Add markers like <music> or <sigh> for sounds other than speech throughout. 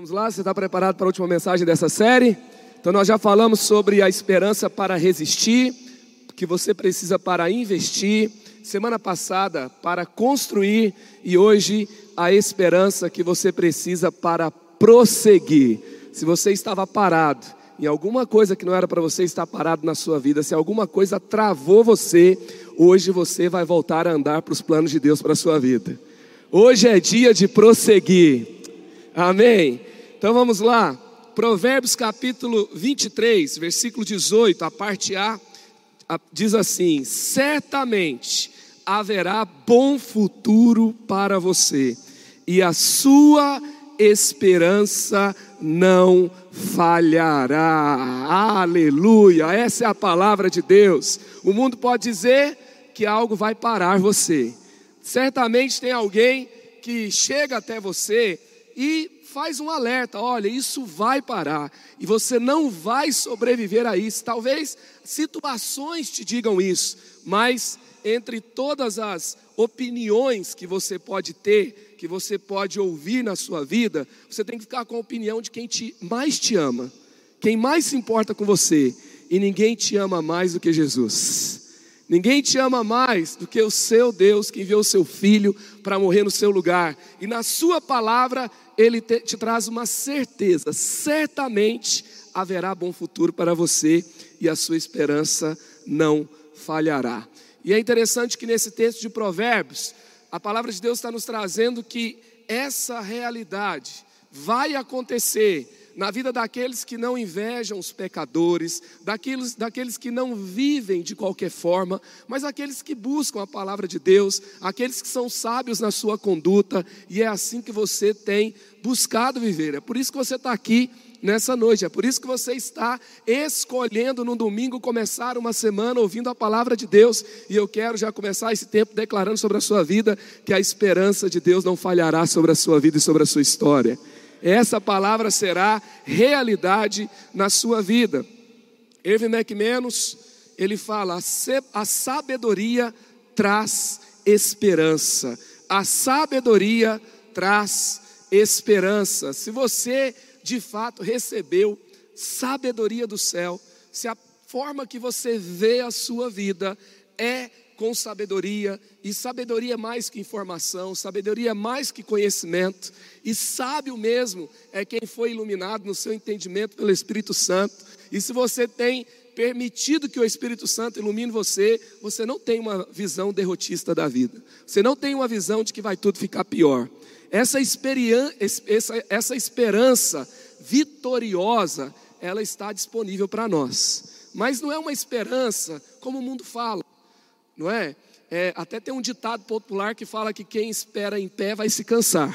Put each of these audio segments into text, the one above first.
Vamos lá, você está preparado para a última mensagem dessa série? Então, nós já falamos sobre a esperança para resistir, que você precisa para investir, semana passada para construir e hoje a esperança que você precisa para prosseguir. Se você estava parado em alguma coisa que não era para você estar parado na sua vida, se alguma coisa travou você, hoje você vai voltar a andar para os planos de Deus para a sua vida. Hoje é dia de prosseguir. Amém? Então vamos lá. Provérbios capítulo 23, versículo 18, a parte A, diz assim: Certamente haverá bom futuro para você, e a sua esperança não falhará. Aleluia! Essa é a palavra de Deus. O mundo pode dizer que algo vai parar você. Certamente tem alguém que chega até você e faz um alerta: olha, isso vai parar e você não vai sobreviver a isso. Talvez situações te digam isso, mas entre todas as opiniões que você pode ter, que você pode ouvir na sua vida, você tem que ficar com a opinião de quem te, mais te ama, quem mais se importa com você, e ninguém te ama mais do que Jesus. Ninguém te ama mais do que o seu Deus que enviou o seu filho para morrer no seu lugar. E na sua palavra, ele te, te traz uma certeza: certamente haverá bom futuro para você e a sua esperança não falhará. E é interessante que nesse texto de Provérbios, a palavra de Deus está nos trazendo que essa realidade vai acontecer na vida daqueles que não invejam os pecadores, daqueles, daqueles que não vivem de qualquer forma, mas aqueles que buscam a palavra de Deus, aqueles que são sábios na sua conduta, e é assim que você tem buscado viver. É por isso que você está aqui nessa noite. É por isso que você está escolhendo no domingo começar uma semana ouvindo a palavra de Deus. E eu quero já começar esse tempo declarando sobre a sua vida que a esperança de Deus não falhará sobre a sua vida e sobre a sua história. Essa palavra será realidade na sua vida. Irving McManus, ele fala: a sabedoria traz esperança. A sabedoria traz esperança. Se você de fato recebeu sabedoria do céu, se a forma que você vê a sua vida é com sabedoria, e sabedoria é mais que informação, sabedoria é mais que conhecimento, e sábio mesmo é quem foi iluminado no seu entendimento pelo Espírito Santo. E se você tem permitido que o Espírito Santo ilumine você, você não tem uma visão derrotista da vida, você não tem uma visão de que vai tudo ficar pior. Essa, essa, essa esperança vitoriosa, ela está disponível para nós. Mas não é uma esperança como o mundo fala não é? é? Até tem um ditado popular que fala que quem espera em pé vai se cansar.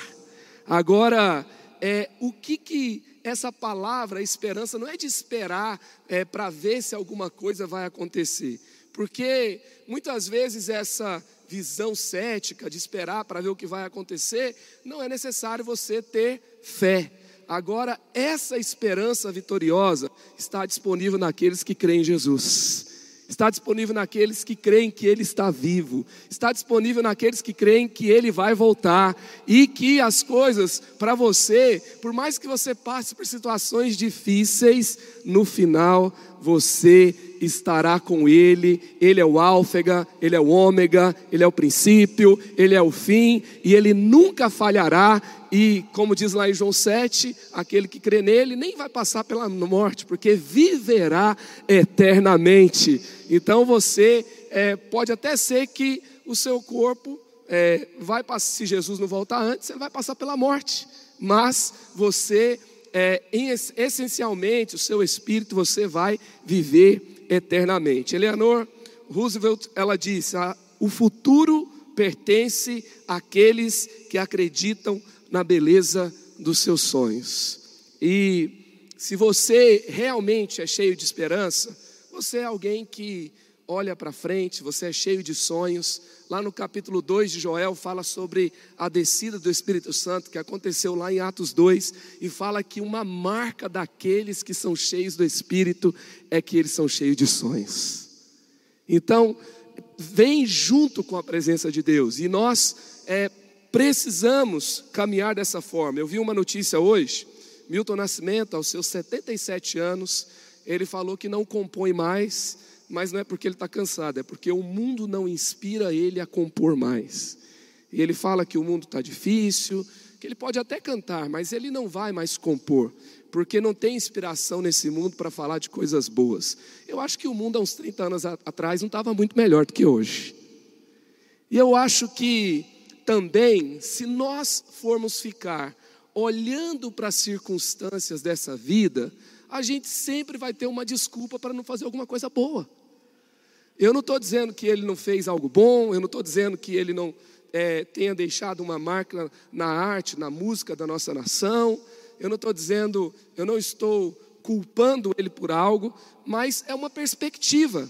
Agora, é, o que que essa palavra, esperança, não é de esperar é, para ver se alguma coisa vai acontecer, porque muitas vezes essa visão cética de esperar para ver o que vai acontecer, não é necessário você ter fé. Agora, essa esperança vitoriosa está disponível naqueles que creem em Jesus está disponível naqueles que creem que Ele está vivo, está disponível naqueles que creem que Ele vai voltar. E que as coisas para você, por mais que você passe por situações difíceis, no final você estará com Ele, Ele é o Álfega, Ele é o Ômega, Ele é o princípio, Ele é o fim e Ele nunca falhará. E como diz lá em João 7, aquele que crê nele nem vai passar pela morte, porque viverá eternamente. Então você é, pode até ser que o seu corpo é, vai passar, se Jesus não voltar antes, ele vai passar pela morte. Mas você, é, em, essencialmente, o seu espírito, você vai viver eternamente. Eleanor Roosevelt, ela disse: o futuro pertence àqueles que acreditam na beleza dos seus sonhos. E se você realmente é cheio de esperança, você é alguém que olha para frente, você é cheio de sonhos. Lá no capítulo 2 de Joel fala sobre a descida do Espírito Santo que aconteceu lá em Atos 2 e fala que uma marca daqueles que são cheios do Espírito é que eles são cheios de sonhos. Então, vem junto com a presença de Deus e nós é, precisamos caminhar dessa forma. Eu vi uma notícia hoje Milton Nascimento, aos seus 77 anos, ele falou que não compõe mais, mas não é porque ele está cansado, é porque o mundo não inspira ele a compor mais. E ele fala que o mundo está difícil, que ele pode até cantar, mas ele não vai mais compor, porque não tem inspiração nesse mundo para falar de coisas boas. Eu acho que o mundo há uns 30 anos atrás não estava muito melhor do que hoje. E eu acho que também, se nós formos ficar olhando para as circunstâncias dessa vida, a gente sempre vai ter uma desculpa para não fazer alguma coisa boa. Eu não estou dizendo que ele não fez algo bom, eu não estou dizendo que ele não é, tenha deixado uma marca na arte, na música da nossa nação, eu não estou dizendo, eu não estou culpando ele por algo, mas é uma perspectiva.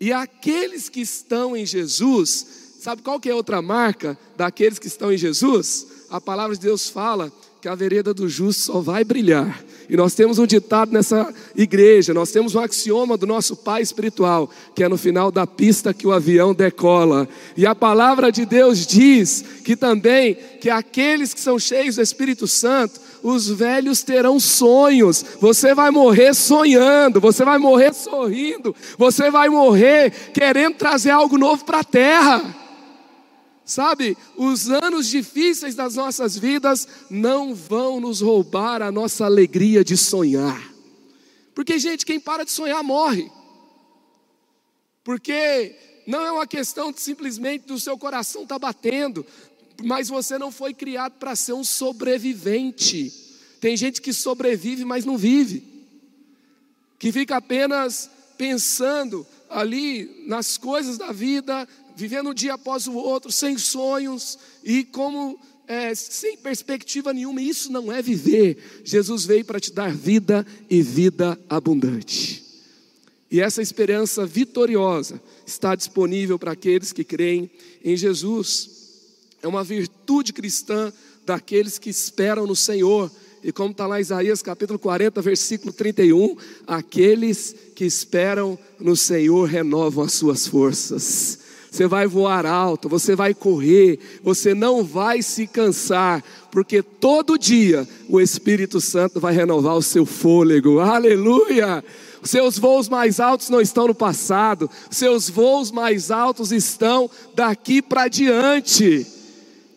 E aqueles que estão em Jesus, sabe qual que é outra marca daqueles que estão em Jesus? A palavra de Deus fala que a vereda do justo só vai brilhar. E nós temos um ditado nessa igreja, nós temos um axioma do nosso pai espiritual, que é no final da pista que o avião decola. E a palavra de Deus diz que também que aqueles que são cheios do Espírito Santo, os velhos terão sonhos. Você vai morrer sonhando, você vai morrer sorrindo, você vai morrer querendo trazer algo novo para a terra. Sabe, os anos difíceis das nossas vidas não vão nos roubar a nossa alegria de sonhar. Porque, gente, quem para de sonhar morre. Porque não é uma questão de simplesmente do seu coração estar tá batendo, mas você não foi criado para ser um sobrevivente. Tem gente que sobrevive, mas não vive, que fica apenas pensando ali nas coisas da vida, vivendo um dia após o outro, sem sonhos e como é, sem perspectiva nenhuma. Isso não é viver. Jesus veio para te dar vida e vida abundante. E essa esperança vitoriosa está disponível para aqueles que creem em Jesus. É uma virtude cristã daqueles que esperam no Senhor. E como está lá Isaías capítulo 40, versículo 31, aqueles que esperam no Senhor renovam as suas forças você vai voar alto, você vai correr, você não vai se cansar, porque todo dia o Espírito Santo vai renovar o seu fôlego, aleluia! Seus voos mais altos não estão no passado, seus voos mais altos estão daqui para diante.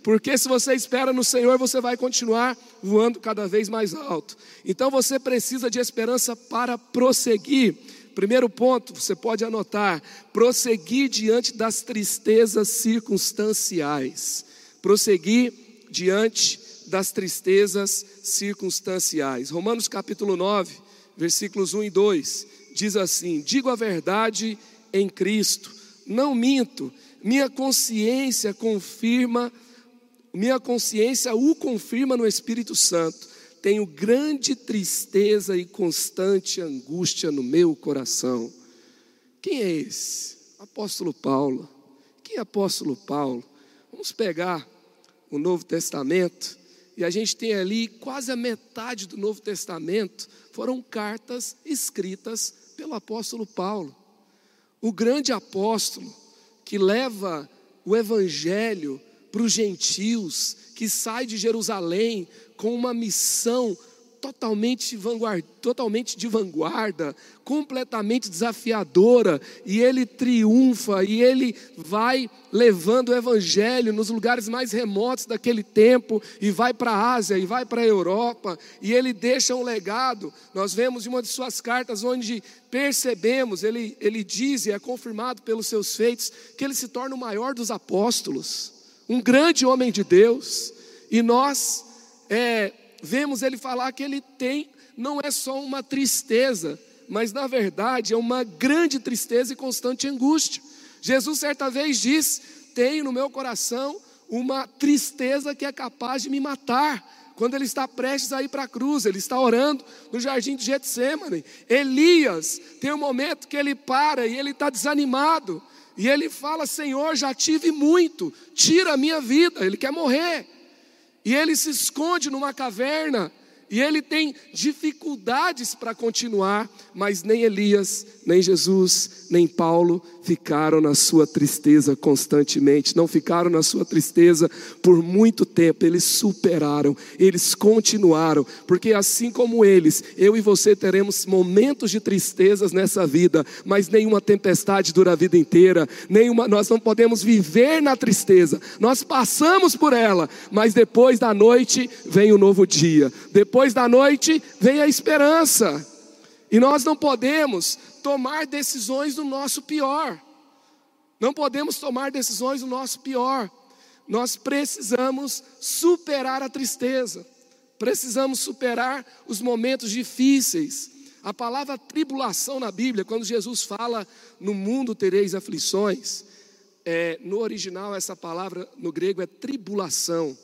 Porque se você espera no Senhor, você vai continuar voando cada vez mais alto. Então você precisa de esperança para prosseguir. Primeiro ponto, você pode anotar: prosseguir diante das tristezas circunstanciais. Prosseguir diante das tristezas circunstanciais. Romanos capítulo 9, versículos 1 e 2 diz assim: Digo a verdade em Cristo, não minto, minha consciência confirma, minha consciência o confirma no Espírito Santo tenho grande tristeza e constante angústia no meu coração. Quem é esse? Apóstolo Paulo. Quem é apóstolo Paulo? Vamos pegar o Novo Testamento e a gente tem ali quase a metade do Novo Testamento foram cartas escritas pelo apóstolo Paulo. O grande apóstolo que leva o evangelho para os gentios, que sai de Jerusalém com uma missão totalmente, vanguarda, totalmente de vanguarda, completamente desafiadora, e ele triunfa, e ele vai levando o evangelho nos lugares mais remotos daquele tempo, e vai para a Ásia, e vai para a Europa, e ele deixa um legado. Nós vemos em uma de suas cartas onde percebemos, ele, ele diz, e é confirmado pelos seus feitos, que ele se torna o maior dos apóstolos, um grande homem de Deus, e nós é, vemos ele falar que ele tem, não é só uma tristeza, mas na verdade é uma grande tristeza e constante angústia. Jesus certa vez disse: Tenho no meu coração uma tristeza que é capaz de me matar. Quando ele está prestes a ir para a cruz, ele está orando no jardim de Getsemane. Elias tem um momento que ele para e ele está desanimado. E ele fala: Senhor, já tive muito, tira a minha vida. Ele quer morrer. E ele se esconde numa caverna e ele tem dificuldades para continuar, mas nem Elias, nem Jesus, nem Paulo ficaram na sua tristeza constantemente, não ficaram na sua tristeza por muito tempo, eles superaram, eles continuaram, porque assim como eles, eu e você teremos momentos de tristezas nessa vida, mas nenhuma tempestade dura a vida inteira, nenhuma, nós não podemos viver na tristeza, nós passamos por ela, mas depois da noite vem o novo dia, depois da noite vem a esperança. E nós não podemos tomar decisões do nosso pior. Não podemos tomar decisões do nosso pior. Nós precisamos superar a tristeza. Precisamos superar os momentos difíceis. A palavra tribulação na Bíblia, quando Jesus fala no mundo tereis aflições, é, no original essa palavra no grego é tribulação.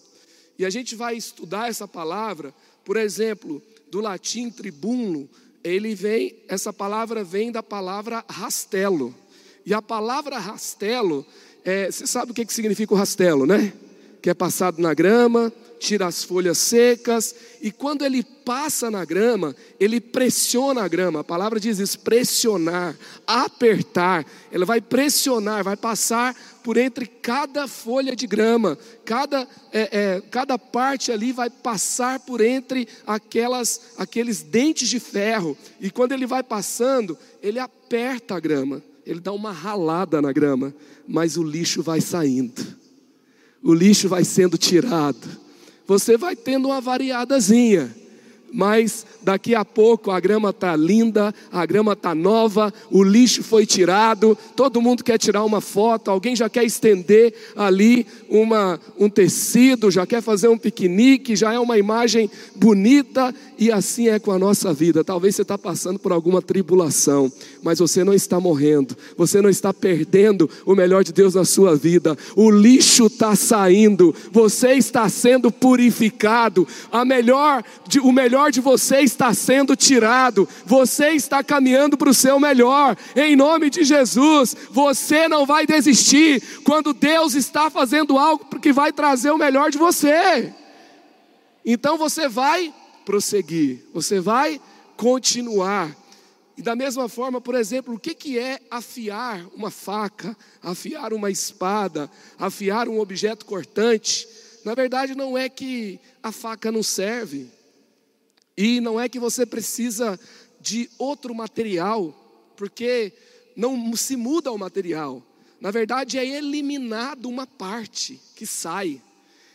E a gente vai estudar essa palavra, por exemplo, do latim tribuno, ele vem, essa palavra vem da palavra rastelo. E a palavra rastelo, é, você sabe o que, significa o rastelo, né? Que é passado na grama, tira as folhas secas, e quando ele passa na grama, ele pressiona a grama. A palavra diz isso: pressionar, apertar. Ele vai pressionar, vai passar por entre cada folha de grama, cada, é, é, cada parte ali vai passar por entre aquelas, aqueles dentes de ferro. E quando ele vai passando, ele aperta a grama, ele dá uma ralada na grama, mas o lixo vai saindo, o lixo vai sendo tirado você vai tendo uma variadazinha mas daqui a pouco a grama está linda, a grama está nova, o lixo foi tirado, todo mundo quer tirar uma foto, alguém já quer estender ali uma, um tecido, já quer fazer um piquenique, já é uma imagem bonita, e assim é com a nossa vida. Talvez você está passando por alguma tribulação, mas você não está morrendo, você não está perdendo o melhor de Deus na sua vida, o lixo está saindo, você está sendo purificado, a melhor, o melhor melhor de você está sendo tirado, você está caminhando para o seu melhor, em nome de Jesus. Você não vai desistir quando Deus está fazendo algo que vai trazer o melhor de você. Então você vai prosseguir, você vai continuar. E da mesma forma, por exemplo, o que, que é afiar uma faca, afiar uma espada, afiar um objeto cortante? Na verdade, não é que a faca não serve, e não é que você precisa de outro material, porque não se muda o material. Na verdade, é eliminado uma parte que sai.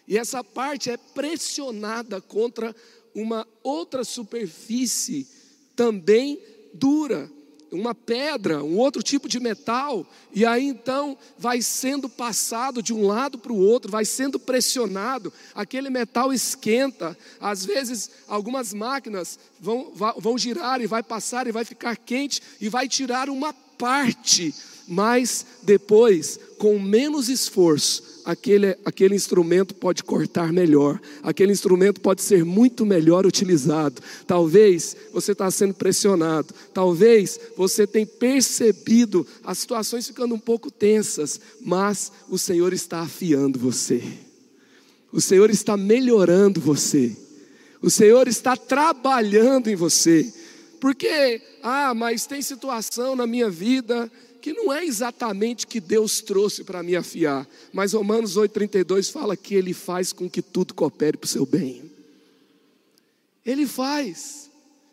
E essa parte é pressionada contra uma outra superfície também dura uma pedra, um outro tipo de metal, e aí então vai sendo passado de um lado para o outro, vai sendo pressionado, aquele metal esquenta, às vezes algumas máquinas vão, vão girar e vai passar e vai ficar quente e vai tirar uma parte, mas depois, com menos esforço, aquele, aquele instrumento pode cortar melhor, aquele instrumento pode ser muito melhor utilizado. Talvez você está sendo pressionado, talvez você tenha percebido as situações ficando um pouco tensas, mas o Senhor está afiando você, o Senhor está melhorando você, o Senhor está trabalhando em você. Porque, ah, mas tem situação na minha vida que não é exatamente que Deus trouxe para me afiar, mas Romanos 8,32 fala que Ele faz com que tudo coopere para o seu bem. Ele faz.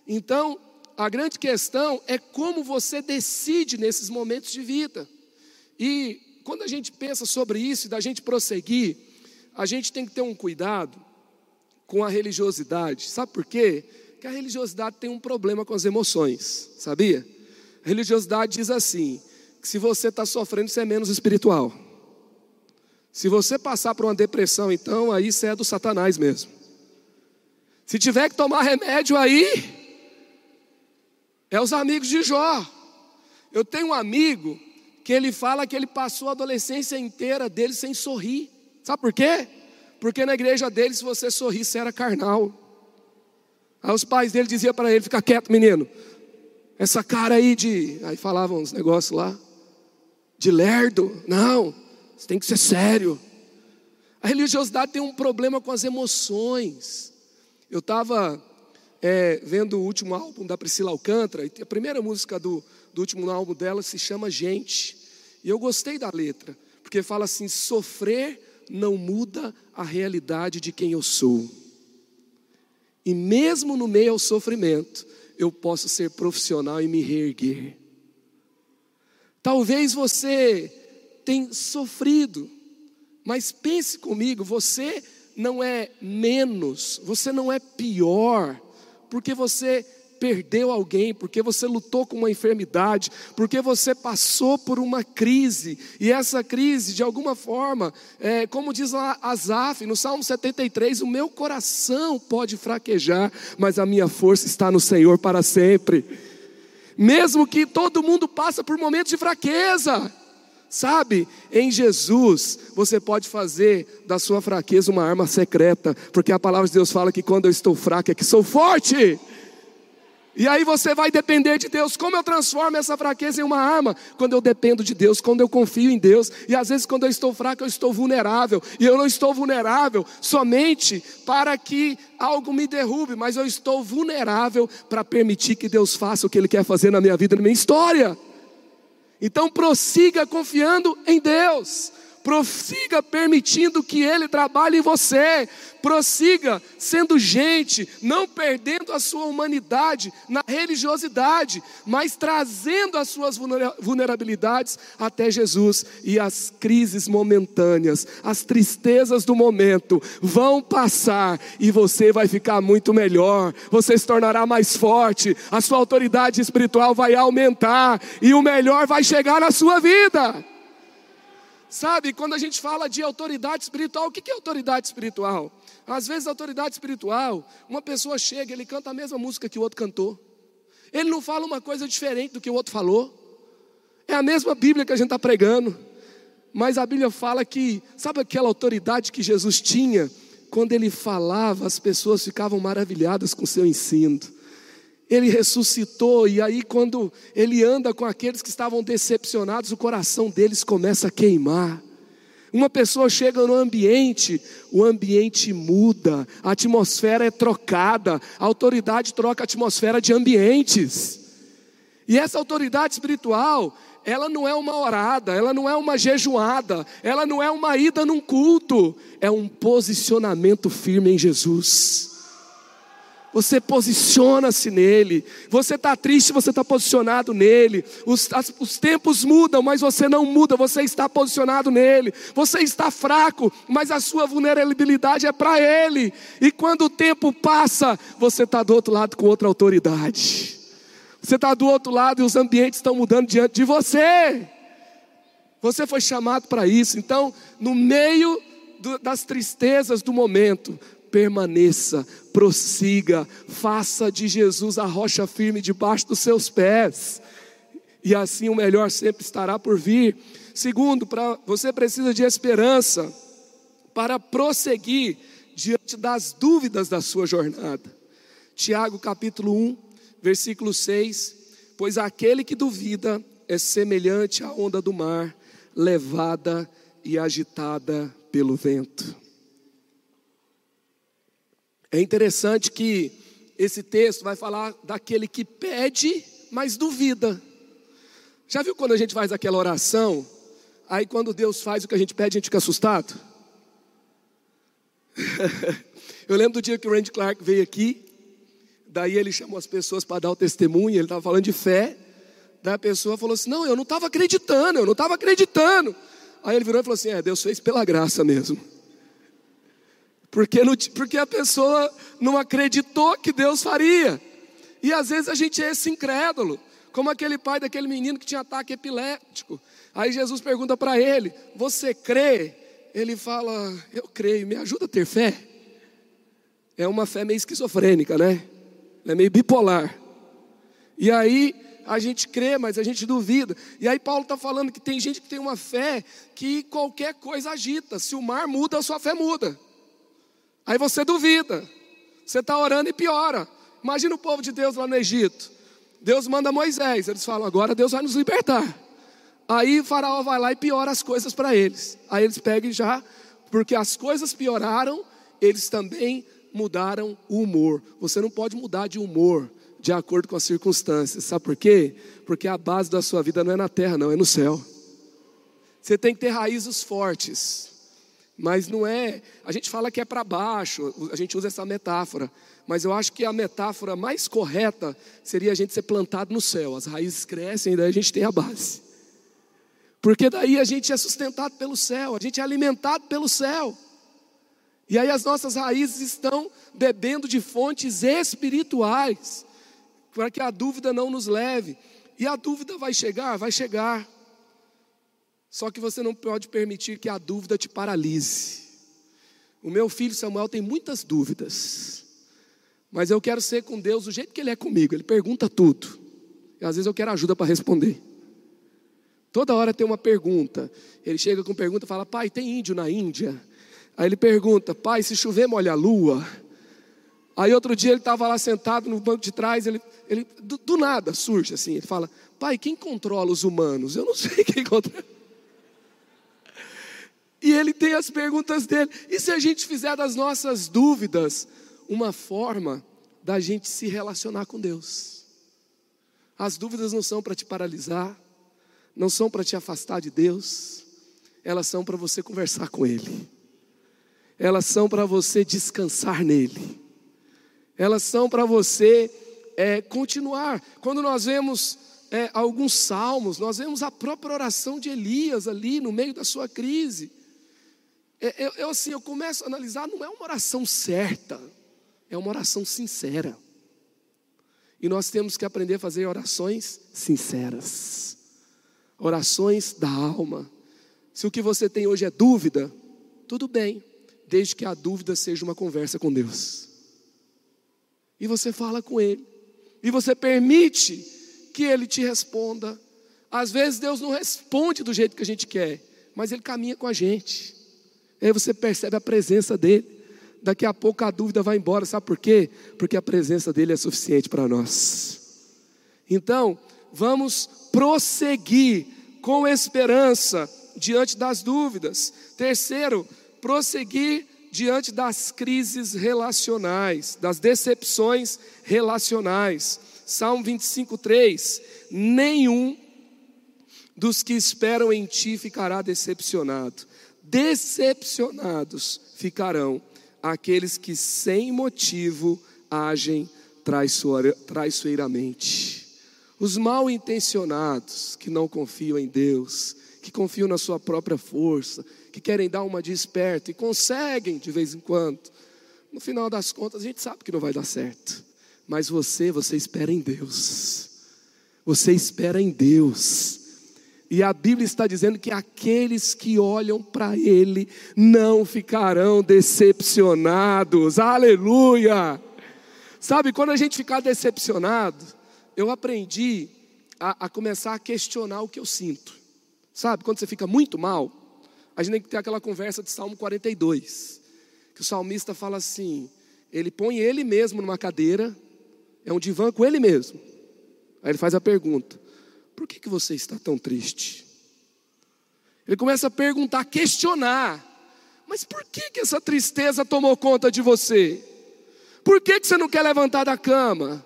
Então, a grande questão é como você decide nesses momentos de vida. E quando a gente pensa sobre isso e da gente prosseguir, a gente tem que ter um cuidado com a religiosidade. Sabe por quê? Porque a religiosidade tem um problema com as emoções, sabia? A religiosidade diz assim: se você está sofrendo, você é menos espiritual. Se você passar por uma depressão, então aí você é do Satanás mesmo. Se tiver que tomar remédio aí, é os amigos de Jó. Eu tenho um amigo que ele fala que ele passou a adolescência inteira dele sem sorrir. Sabe por quê? Porque na igreja dele, se você sorrisse, era carnal. Aí os pais dele diziam para ele: fica quieto, menino. Essa cara aí de. Aí falavam uns negócios lá de lerdo. Não, você tem que ser sério. A religiosidade tem um problema com as emoções. Eu estava é, vendo o último álbum da Priscila Alcântara, e a primeira música do, do último álbum dela se chama Gente. E eu gostei da letra, porque fala assim: sofrer não muda a realidade de quem eu sou. E mesmo no meio ao sofrimento, eu posso ser profissional e me reerguer. Talvez você tenha sofrido, mas pense comigo, você não é menos, você não é pior, porque você perdeu alguém, porque você lutou com uma enfermidade, porque você passou por uma crise, e essa crise, de alguma forma, é, como diz lá Asaf, no Salmo 73, o meu coração pode fraquejar, mas a minha força está no Senhor para sempre. Mesmo que todo mundo passa por momentos de fraqueza, Sabe, em Jesus você pode fazer da sua fraqueza uma arma secreta, porque a palavra de Deus fala que quando eu estou fraco é que sou forte. E aí você vai depender de Deus. Como eu transformo essa fraqueza em uma arma? Quando eu dependo de Deus, quando eu confio em Deus. E às vezes, quando eu estou fraco, eu estou vulnerável. E eu não estou vulnerável somente para que algo me derrube, mas eu estou vulnerável para permitir que Deus faça o que Ele quer fazer na minha vida, na minha história. Então prossiga confiando em Deus prossiga permitindo que Ele trabalhe em você, prossiga sendo gente, não perdendo a sua humanidade na religiosidade, mas trazendo as suas vulnerabilidades até Jesus. E as crises momentâneas, as tristezas do momento vão passar e você vai ficar muito melhor, você se tornará mais forte, a sua autoridade espiritual vai aumentar e o melhor vai chegar na sua vida. Sabe, quando a gente fala de autoridade espiritual, o que é autoridade espiritual? Às vezes, autoridade espiritual, uma pessoa chega, ele canta a mesma música que o outro cantou, ele não fala uma coisa diferente do que o outro falou, é a mesma Bíblia que a gente está pregando, mas a Bíblia fala que, sabe aquela autoridade que Jesus tinha? Quando ele falava, as pessoas ficavam maravilhadas com o seu ensino ele ressuscitou, e aí, quando ele anda com aqueles que estavam decepcionados, o coração deles começa a queimar. Uma pessoa chega no ambiente, o ambiente muda, a atmosfera é trocada, a autoridade troca a atmosfera de ambientes. E essa autoridade espiritual, ela não é uma orada, ela não é uma jejuada, ela não é uma ida num culto, é um posicionamento firme em Jesus. Você posiciona-se nele. Você está triste, você está posicionado nele. Os, as, os tempos mudam, mas você não muda, você está posicionado nele. Você está fraco, mas a sua vulnerabilidade é para ele. E quando o tempo passa, você está do outro lado com outra autoridade. Você está do outro lado e os ambientes estão mudando diante de você. Você foi chamado para isso. Então, no meio do, das tristezas do momento, permaneça, prossiga, faça de Jesus a rocha firme debaixo dos seus pés, e assim o melhor sempre estará por vir. Segundo, para você precisa de esperança para prosseguir diante das dúvidas da sua jornada. Tiago capítulo 1, versículo 6: Pois aquele que duvida é semelhante à onda do mar, levada e agitada pelo vento. É interessante que esse texto vai falar daquele que pede, mas duvida. Já viu quando a gente faz aquela oração, aí quando Deus faz o que a gente pede, a gente fica assustado? <laughs> Eu lembro do dia que o Randy Clark veio aqui, daí ele chamou as pessoas para dar o testemunho, ele estava falando de fé, daí a pessoa falou assim: Não, eu não estava acreditando, eu não estava acreditando. Aí ele virou e falou assim: É, Deus fez pela graça mesmo. Porque, não, porque a pessoa não acreditou que Deus faria. E às vezes a gente é esse incrédulo, como aquele pai daquele menino que tinha ataque epiléptico. Aí Jesus pergunta para ele: Você crê? Ele fala: Eu creio, me ajuda a ter fé. É uma fé meio esquizofrênica, né? É meio bipolar. E aí a gente crê, mas a gente duvida. E aí Paulo está falando que tem gente que tem uma fé que qualquer coisa agita. Se o mar muda, a sua fé muda. Aí você duvida. Você está orando e piora. Imagina o povo de Deus lá no Egito. Deus manda Moisés. Eles falam: agora Deus vai nos libertar. Aí faraó vai lá e piora as coisas para eles. Aí eles pegam já, porque as coisas pioraram, eles também mudaram o humor. Você não pode mudar de humor de acordo com as circunstâncias. Sabe por quê? Porque a base da sua vida não é na terra, não, é no céu. Você tem que ter raízes fortes. Mas não é. A gente fala que é para baixo, a gente usa essa metáfora. Mas eu acho que a metáfora mais correta seria a gente ser plantado no céu. As raízes crescem e daí a gente tem a base. Porque daí a gente é sustentado pelo céu, a gente é alimentado pelo céu. E aí as nossas raízes estão bebendo de fontes espirituais, para que a dúvida não nos leve. E a dúvida vai chegar, vai chegar. Só que você não pode permitir que a dúvida te paralise. O meu filho Samuel tem muitas dúvidas, mas eu quero ser com Deus do jeito que ele é comigo. Ele pergunta tudo, e às vezes eu quero ajuda para responder. Toda hora tem uma pergunta. Ele chega com pergunta e fala: Pai, tem índio na Índia? Aí ele pergunta: Pai, se chover, molha a lua. Aí outro dia ele estava lá sentado no banco de trás, ele, ele do, do, nada surge assim, ele fala: Pai, quem controla os humanos? Eu não <laughs> sei quem controla. E ele tem as perguntas dele. E se a gente fizer das nossas dúvidas uma forma da gente se relacionar com Deus? As dúvidas não são para te paralisar, não são para te afastar de Deus, elas são para você conversar com Ele, elas são para você descansar nele, elas são para você é, continuar. Quando nós vemos é, alguns salmos, nós vemos a própria oração de Elias ali no meio da sua crise. É, eu, eu, assim, eu começo a analisar, não é uma oração certa, é uma oração sincera. E nós temos que aprender a fazer orações sinceras orações da alma. Se o que você tem hoje é dúvida, tudo bem, desde que a dúvida seja uma conversa com Deus. E você fala com Ele, e você permite que Ele te responda. Às vezes Deus não responde do jeito que a gente quer, mas Ele caminha com a gente. Aí você percebe a presença dEle. Daqui a pouco a dúvida vai embora, sabe por quê? Porque a presença dEle é suficiente para nós. Então, vamos prosseguir com esperança diante das dúvidas. Terceiro, prosseguir diante das crises relacionais, das decepções relacionais. Salmo 25, 3: Nenhum dos que esperam em ti ficará decepcionado. Decepcionados ficarão aqueles que sem motivo agem traiçoeiramente. Os mal intencionados que não confiam em Deus, que confiam na sua própria força, que querem dar uma de esperto e conseguem de vez em quando. No final das contas, a gente sabe que não vai dar certo. Mas você, você espera em Deus. Você espera em Deus. E a Bíblia está dizendo que aqueles que olham para Ele não ficarão decepcionados. Aleluia! Sabe, quando a gente ficar decepcionado, eu aprendi a, a, começar a questionar o que eu sinto. Sabe, quando você fica muito mal, a gente tem que ter aquela conversa de Salmo 42, que o salmista fala assim: ele põe ele mesmo numa cadeira, é um divã com ele mesmo. Aí ele faz a pergunta: por que, que você está tão triste? Ele começa a perguntar, a questionar. Mas por que, que essa tristeza tomou conta de você? Por que, que você não quer levantar da cama?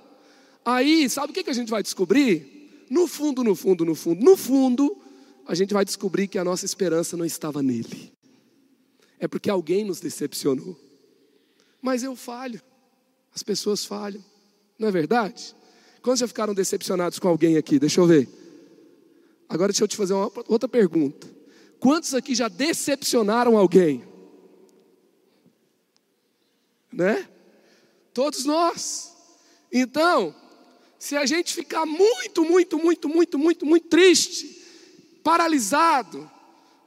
Aí, sabe o que, que a gente vai descobrir? No fundo, no fundo, no fundo, no fundo, a gente vai descobrir que a nossa esperança não estava nele. É porque alguém nos decepcionou. Mas eu falho, as pessoas falham, não é verdade? Quantos já ficaram decepcionados com alguém aqui? Deixa eu ver. Agora deixa eu te fazer uma outra pergunta. Quantos aqui já decepcionaram alguém? Né? Todos nós. Então, se a gente ficar muito, muito, muito, muito, muito, muito triste, paralisado,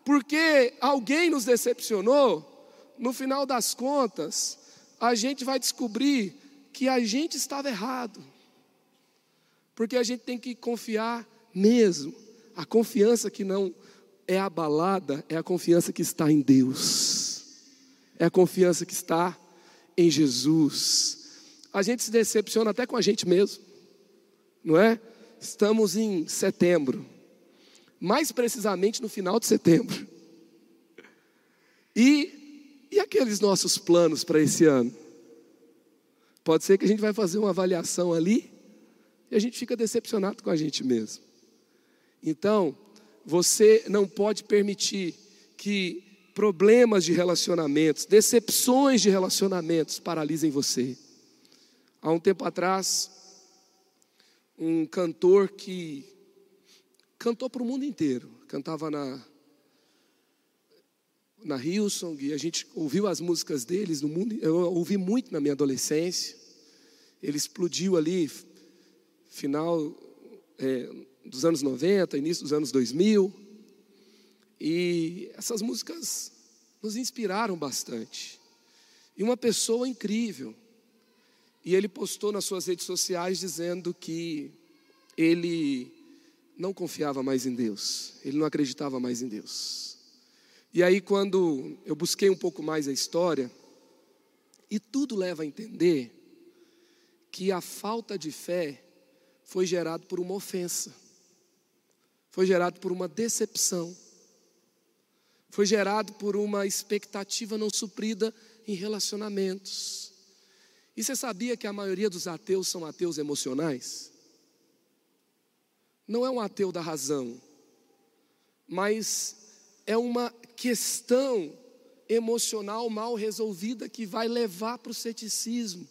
porque alguém nos decepcionou, no final das contas, a gente vai descobrir que a gente estava errado. Porque a gente tem que confiar mesmo. A confiança que não é abalada é a confiança que está em Deus. É a confiança que está em Jesus. A gente se decepciona até com a gente mesmo não é? Estamos em setembro, mais precisamente no final de setembro. E, e aqueles nossos planos para esse ano? Pode ser que a gente vai fazer uma avaliação ali e a gente fica decepcionado com a gente mesmo. Então, você não pode permitir que problemas de relacionamentos, decepções de relacionamentos paralisem você. Há um tempo atrás, um cantor que cantou para o mundo inteiro, cantava na na Hillsong, e a gente ouviu as músicas deles no mundo, eu ouvi muito na minha adolescência. Ele explodiu ali, final é, dos anos 90, início dos anos 2000. E essas músicas nos inspiraram bastante. E uma pessoa incrível. E ele postou nas suas redes sociais dizendo que ele não confiava mais em Deus, ele não acreditava mais em Deus. E aí, quando eu busquei um pouco mais a história, e tudo leva a entender que a falta de fé foi gerado por uma ofensa, foi gerado por uma decepção, foi gerado por uma expectativa não suprida em relacionamentos. E você sabia que a maioria dos ateus são ateus emocionais? Não é um ateu da razão, mas é uma questão emocional mal resolvida que vai levar para o ceticismo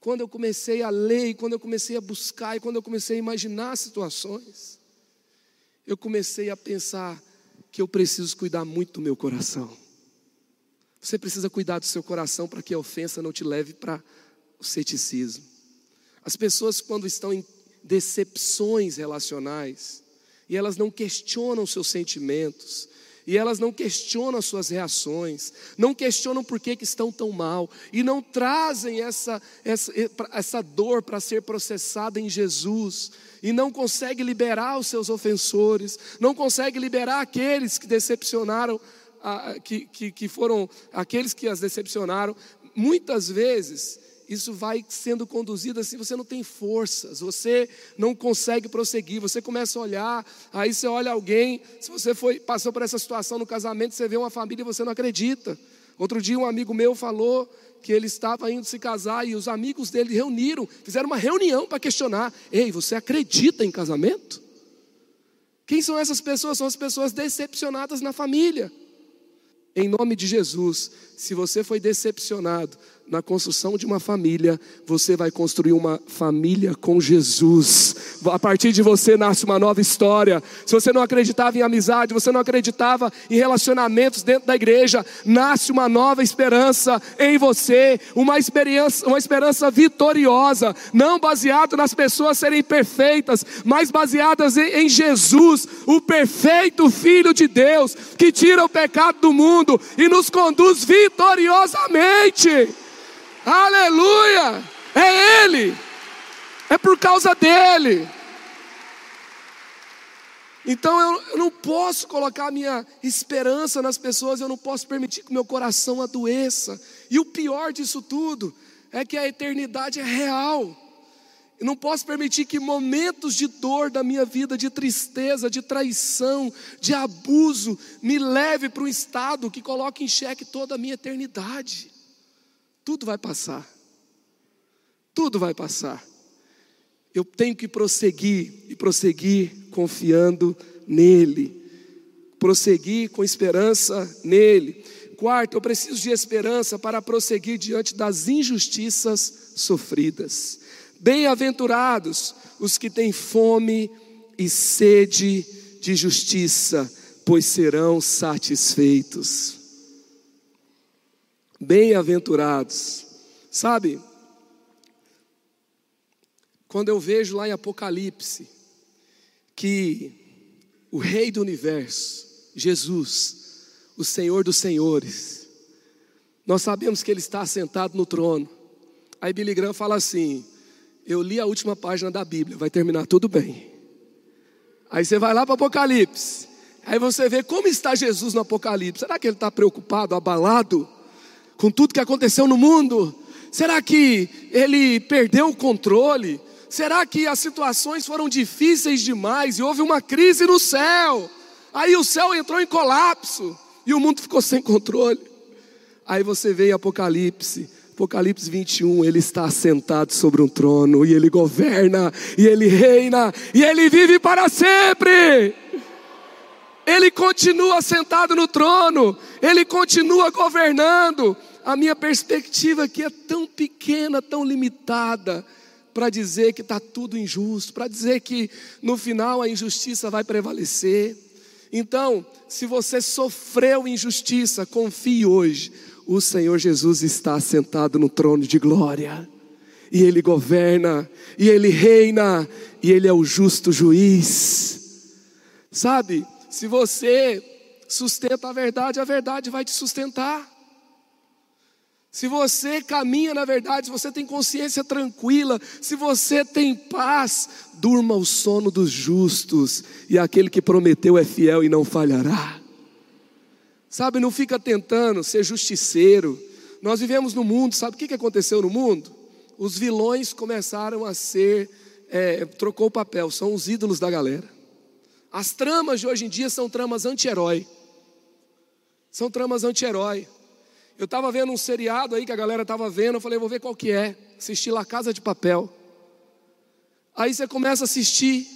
quando eu comecei a ler, quando eu comecei a buscar, e quando eu comecei a imaginar situações, eu comecei a pensar que eu preciso cuidar muito do meu coração. Você precisa cuidar do seu coração para que a ofensa não te leve para o ceticismo. As pessoas, quando estão em decepções relacionais, e elas não questionam seus sentimentos, e elas não questionam as suas reações, não questionam por que, que estão tão mal, e não trazem essa, essa, essa dor para ser processada em Jesus, e não conseguem liberar os seus ofensores, não conseguem liberar aqueles que decepcionaram, que, que, que foram aqueles que as decepcionaram, muitas vezes isso vai sendo conduzido assim, você não tem forças, você não consegue prosseguir, você começa a olhar, aí você olha alguém, se você foi, passou por essa situação no casamento, você vê uma família e você não acredita. Outro dia um amigo meu falou que ele estava indo se casar e os amigos dele reuniram, fizeram uma reunião para questionar: "Ei, você acredita em casamento?" Quem são essas pessoas? São as pessoas decepcionadas na família. Em nome de Jesus, se você foi decepcionado, na construção de uma família, você vai construir uma família com Jesus. A partir de você nasce uma nova história. Se você não acreditava em amizade, você não acreditava em relacionamentos dentro da igreja, nasce uma nova esperança em você, uma experiência, uma esperança vitoriosa, não baseado nas pessoas serem perfeitas, mas baseadas em Jesus, o perfeito Filho de Deus, que tira o pecado do mundo e nos conduz vitoriosamente. Aleluia! É Ele, é por causa dEle. Então eu, eu, não posso colocar minha esperança nas pessoas, eu não posso permitir que meu coração adoeça. E o pior disso tudo é que a eternidade é real. Eu não posso permitir que momentos de dor da minha vida, de tristeza, de traição, de abuso, me leve para um estado que coloque em xeque toda a minha eternidade. Tudo vai passar. Tudo vai passar. Eu tenho que prosseguir e prosseguir confiando nele. Prosseguir com esperança nele. Quarto, eu preciso de esperança para prosseguir diante das injustiças sofridas. Bem-aventurados os que têm fome e sede de justiça, pois serão satisfeitos. Bem-aventurados. Sabe, quando eu vejo lá em Apocalipse que o Rei do universo, Jesus, o Senhor dos Senhores, nós sabemos que Ele está sentado no trono. Aí Billy Graham fala assim: Eu li a última página da Bíblia, vai terminar tudo bem. Aí você vai lá para Apocalipse, aí você vê como está Jesus no Apocalipse. Será que ele está preocupado, abalado? com tudo que aconteceu no mundo? Será que ele perdeu o controle? Será que as situações foram difíceis demais e houve uma crise no céu? Aí o céu entrou em colapso e o mundo ficou sem controle. Aí você vê em Apocalipse Apocalipse 21, ele está sentado sobre um trono e ele governa, e ele reina, e ele vive para sempre. Ele continua sentado no trono, ele continua governando. A minha perspectiva aqui é tão pequena, tão limitada, para dizer que está tudo injusto, para dizer que no final a injustiça vai prevalecer. Então, se você sofreu injustiça, confie hoje. O Senhor Jesus está sentado no trono de glória, e Ele governa, e Ele reina, e Ele é o justo juiz. Sabe, se você sustenta a verdade, a verdade vai te sustentar. Se você caminha na verdade, se você tem consciência tranquila, se você tem paz, durma o sono dos justos, e aquele que prometeu é fiel e não falhará. Sabe, não fica tentando ser justiceiro. Nós vivemos no mundo, sabe o que aconteceu no mundo? Os vilões começaram a ser, é, trocou o papel, são os ídolos da galera. As tramas de hoje em dia são tramas anti-herói. São tramas anti-herói. Eu estava vendo um seriado aí que a galera estava vendo, eu falei, vou ver qual que é. Assisti La Casa de Papel. Aí você começa a assistir,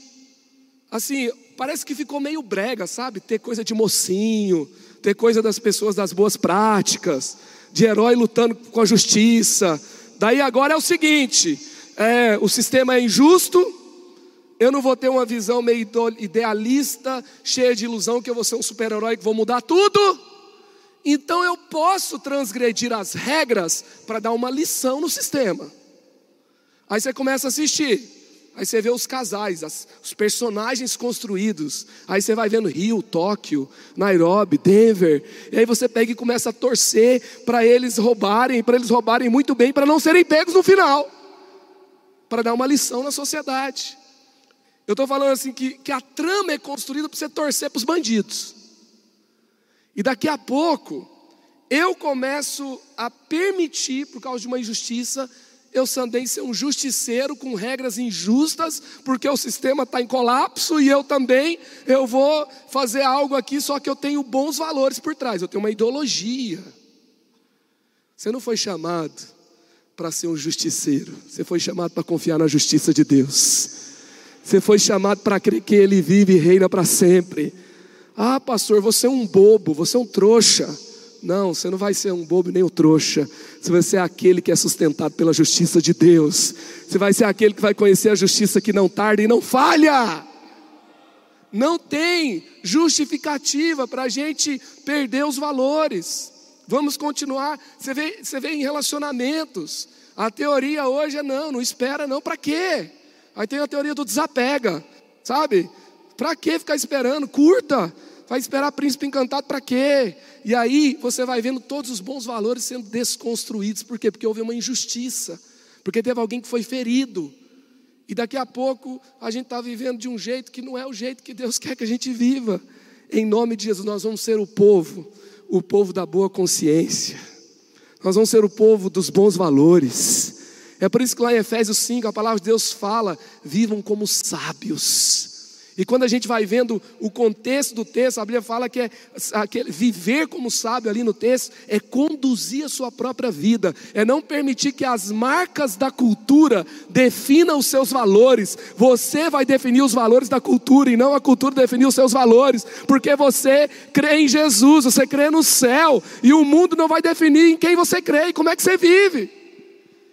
assim, parece que ficou meio brega, sabe? Ter coisa de mocinho, ter coisa das pessoas das boas práticas, de herói lutando com a justiça. Daí agora é o seguinte: é, o sistema é injusto, eu não vou ter uma visão meio idealista, cheia de ilusão, que eu vou ser um super-herói que vou mudar tudo. Então eu posso transgredir as regras para dar uma lição no sistema. Aí você começa a assistir. Aí você vê os casais, as, os personagens construídos. Aí você vai vendo Rio, Tóquio, Nairobi, Denver. E aí você pega e começa a torcer para eles roubarem, para eles roubarem muito bem, para não serem pegos no final. Para dar uma lição na sociedade. Eu estou falando assim que, que a trama é construída para você torcer para os bandidos. E daqui a pouco, eu começo a permitir, por causa de uma injustiça, eu também ser um justiceiro com regras injustas, porque o sistema está em colapso e eu também, eu vou fazer algo aqui, só que eu tenho bons valores por trás, eu tenho uma ideologia. Você não foi chamado para ser um justiceiro, você foi chamado para confiar na justiça de Deus. Você foi chamado para crer que Ele vive e reina para sempre. Ah, pastor, você é um bobo, você é um trouxa. Não, você não vai ser um bobo nem um trouxa. Você vai ser aquele que é sustentado pela justiça de Deus. Você vai ser aquele que vai conhecer a justiça que não tarda e não falha. Não tem justificativa para a gente perder os valores. Vamos continuar. Você vê, você vê em relacionamentos. A teoria hoje é não, não espera não, para quê? Aí tem a teoria do desapega, sabe? Para que ficar esperando? Curta. Vai esperar príncipe encantado para quê? E aí você vai vendo todos os bons valores sendo desconstruídos. Por quê? Porque houve uma injustiça. Porque teve alguém que foi ferido. E daqui a pouco a gente está vivendo de um jeito que não é o jeito que Deus <laughs> quer que a gente viva. Em nome de Jesus, nós vamos ser o povo, o povo da boa consciência. Nós vamos ser o povo dos bons valores. É por isso que lá em Efésios 5 a palavra de Deus fala: vivam como sábios. E quando a gente vai vendo o contexto do texto, a Bíblia fala que é aquele, viver como sábio ali no texto é conduzir a sua própria vida, é não permitir que as marcas da cultura definam os seus valores. Você vai definir os valores da cultura e não a cultura definir os seus valores, porque você crê em Jesus, você crê no céu, e o mundo não vai definir em quem você crê e como é que você vive.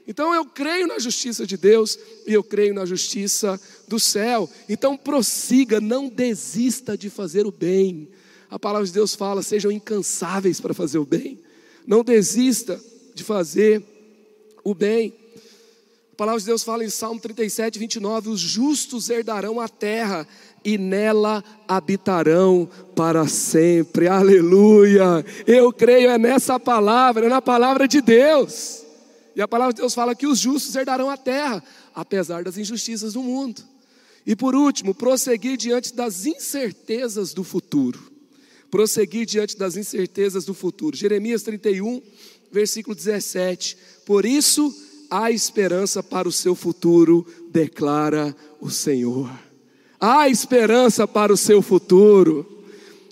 Então eu creio na justiça de Deus e eu creio na justiça do céu. Então prossiga, não desista de fazer o bem. A palavra de Deus fala: sejam incansáveis para fazer o bem. Não desista de fazer o bem. A palavra de Deus fala em Salmo 37, 29: os justos herdarão a terra e nela habitarão para sempre. Aleluia! Eu creio é nessa palavra, é na palavra de Deus. E a palavra de Deus fala que os justos herdarão a terra, apesar das injustiças do mundo. E por último, prosseguir diante das incertezas do futuro. Prosseguir diante das incertezas do futuro. Jeremias 31, versículo 17. Por isso há esperança para o seu futuro, declara o Senhor. Há esperança para o seu futuro.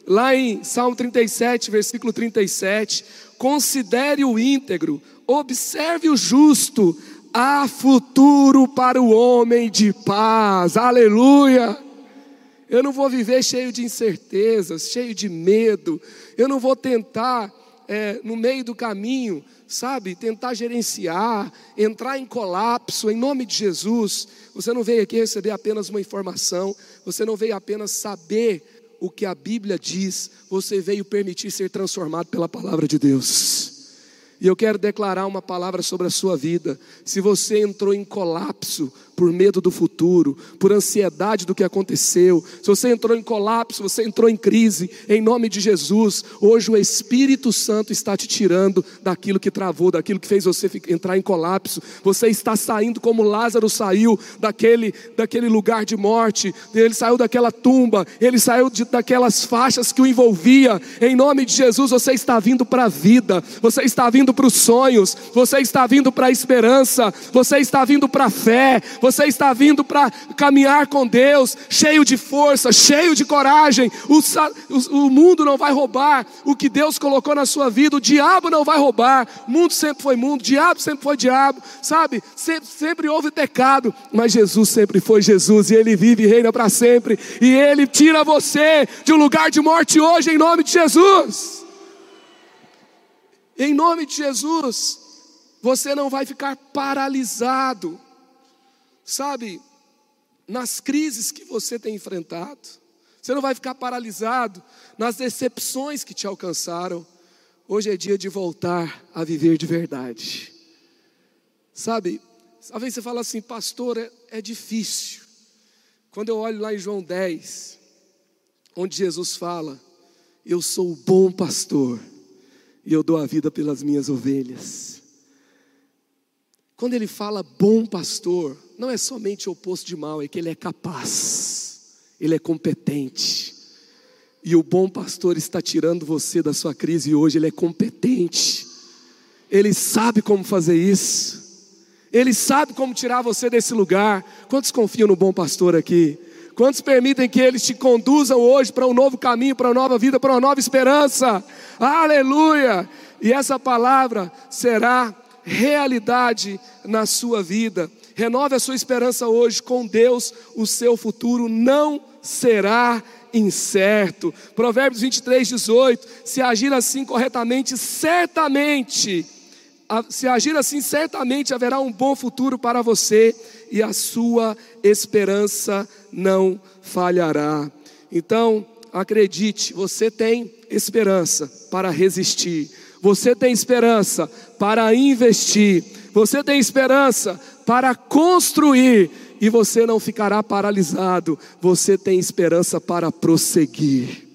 Lá em Salmo 37, versículo 37, considere o íntegro, observe o justo, há futuro para o homem de paz. Aleluia! Eu não vou viver cheio de incertezas, cheio de medo. Eu não vou tentar, é, no meio do caminho, sabe, tentar gerenciar, entrar em colapso, em nome de Jesus. Você não veio aqui receber apenas uma informação, você não veio apenas saber o que a Bíblia diz, você veio permitir ser transformado pela palavra de Deus. E eu quero declarar uma palavra sobre a sua vida. Se você entrou em colapso por medo do futuro, por ansiedade do que aconteceu, se você entrou em colapso, você entrou em crise, em nome de Jesus, hoje o Espírito Santo está te tirando daquilo que travou, daquilo que fez você entrar em colapso. Você está saindo como Lázaro saiu daquele, daquele lugar de morte, ele saiu daquela tumba, ele saiu de, daquelas faixas que o envolvia. Em nome de Jesus, você está vindo para a vida, você está vindo para os sonhos, você está vindo para a esperança, você está vindo para a fé, você está vindo para caminhar com Deus, cheio de força, cheio de coragem. O, o, o, mundo não vai roubar o que Deus colocou na sua vida, o diabo não vai roubar. O mundo sempre foi mundo, o diabo sempre foi diabo, sabe? Sempre, sempre houve pecado, mas Jesus sempre foi Jesus e Ele vive e reina para sempre. E Ele tira você de um lugar de morte hoje, em nome de Jesus. Em nome de Jesus, você não vai ficar paralisado sabe, nas crises que você tem enfrentado. Você não vai ficar paralisado nas decepções que te alcançaram. Hoje é dia de voltar a viver de verdade. Sabe, talvez você fala assim, pastor, é, é difícil. Quando eu olho lá em João 10, onde Jesus fala, eu sou o bom pastor e eu dou a vida pelas minhas ovelhas. Quando ele fala bom pastor, não é somente o oposto de mal, é que ele é capaz, ele é competente. E o bom pastor está tirando você da sua crise hoje, ele é competente. Ele sabe como fazer isso. Ele sabe como tirar você desse lugar. Quantos confiam no bom pastor aqui? Quantos permitem que eles te conduzam hoje para um novo caminho, para uma nova vida, para uma nova esperança? Aleluia! E essa palavra será realidade na sua vida. Renove a sua esperança hoje com Deus, o seu futuro não será incerto. Provérbios 23, 18: se agir assim corretamente, certamente, se agir assim, certamente haverá um bom futuro para você e a sua esperança não falhará. Então, acredite, você tem esperança para resistir, você tem esperança para investir, você tem esperança para construir e você não ficará paralisado, você tem esperança para prosseguir,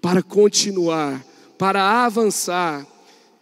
para continuar, para avançar.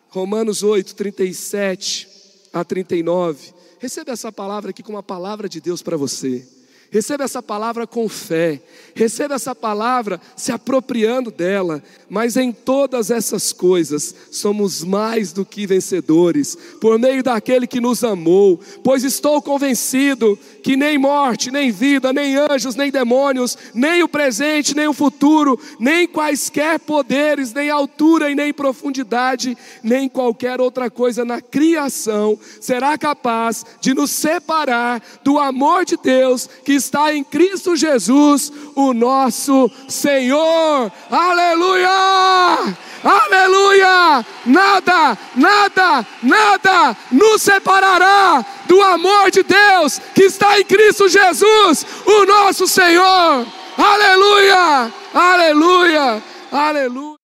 Romanos 8, 37 a 39. Receba essa palavra aqui como uma palavra de Deus para você. Receba essa palavra com fé, receba essa palavra se apropriando dela, mas em todas essas coisas somos mais do que vencedores, por meio daquele que nos amou, pois estou convencido que nem morte, nem vida, nem anjos, nem demônios, nem o presente, nem o futuro, nem quaisquer poderes, nem altura e nem profundidade, nem qualquer outra coisa na criação será capaz de nos separar do amor de Deus que está em Cristo Jesus, o nosso Senhor. Aleluia! Aleluia! Nada, nada, nada nos separará do amor de Deus que está em Cristo Jesus, o nosso Senhor. Aleluia! Aleluia! Aleluia!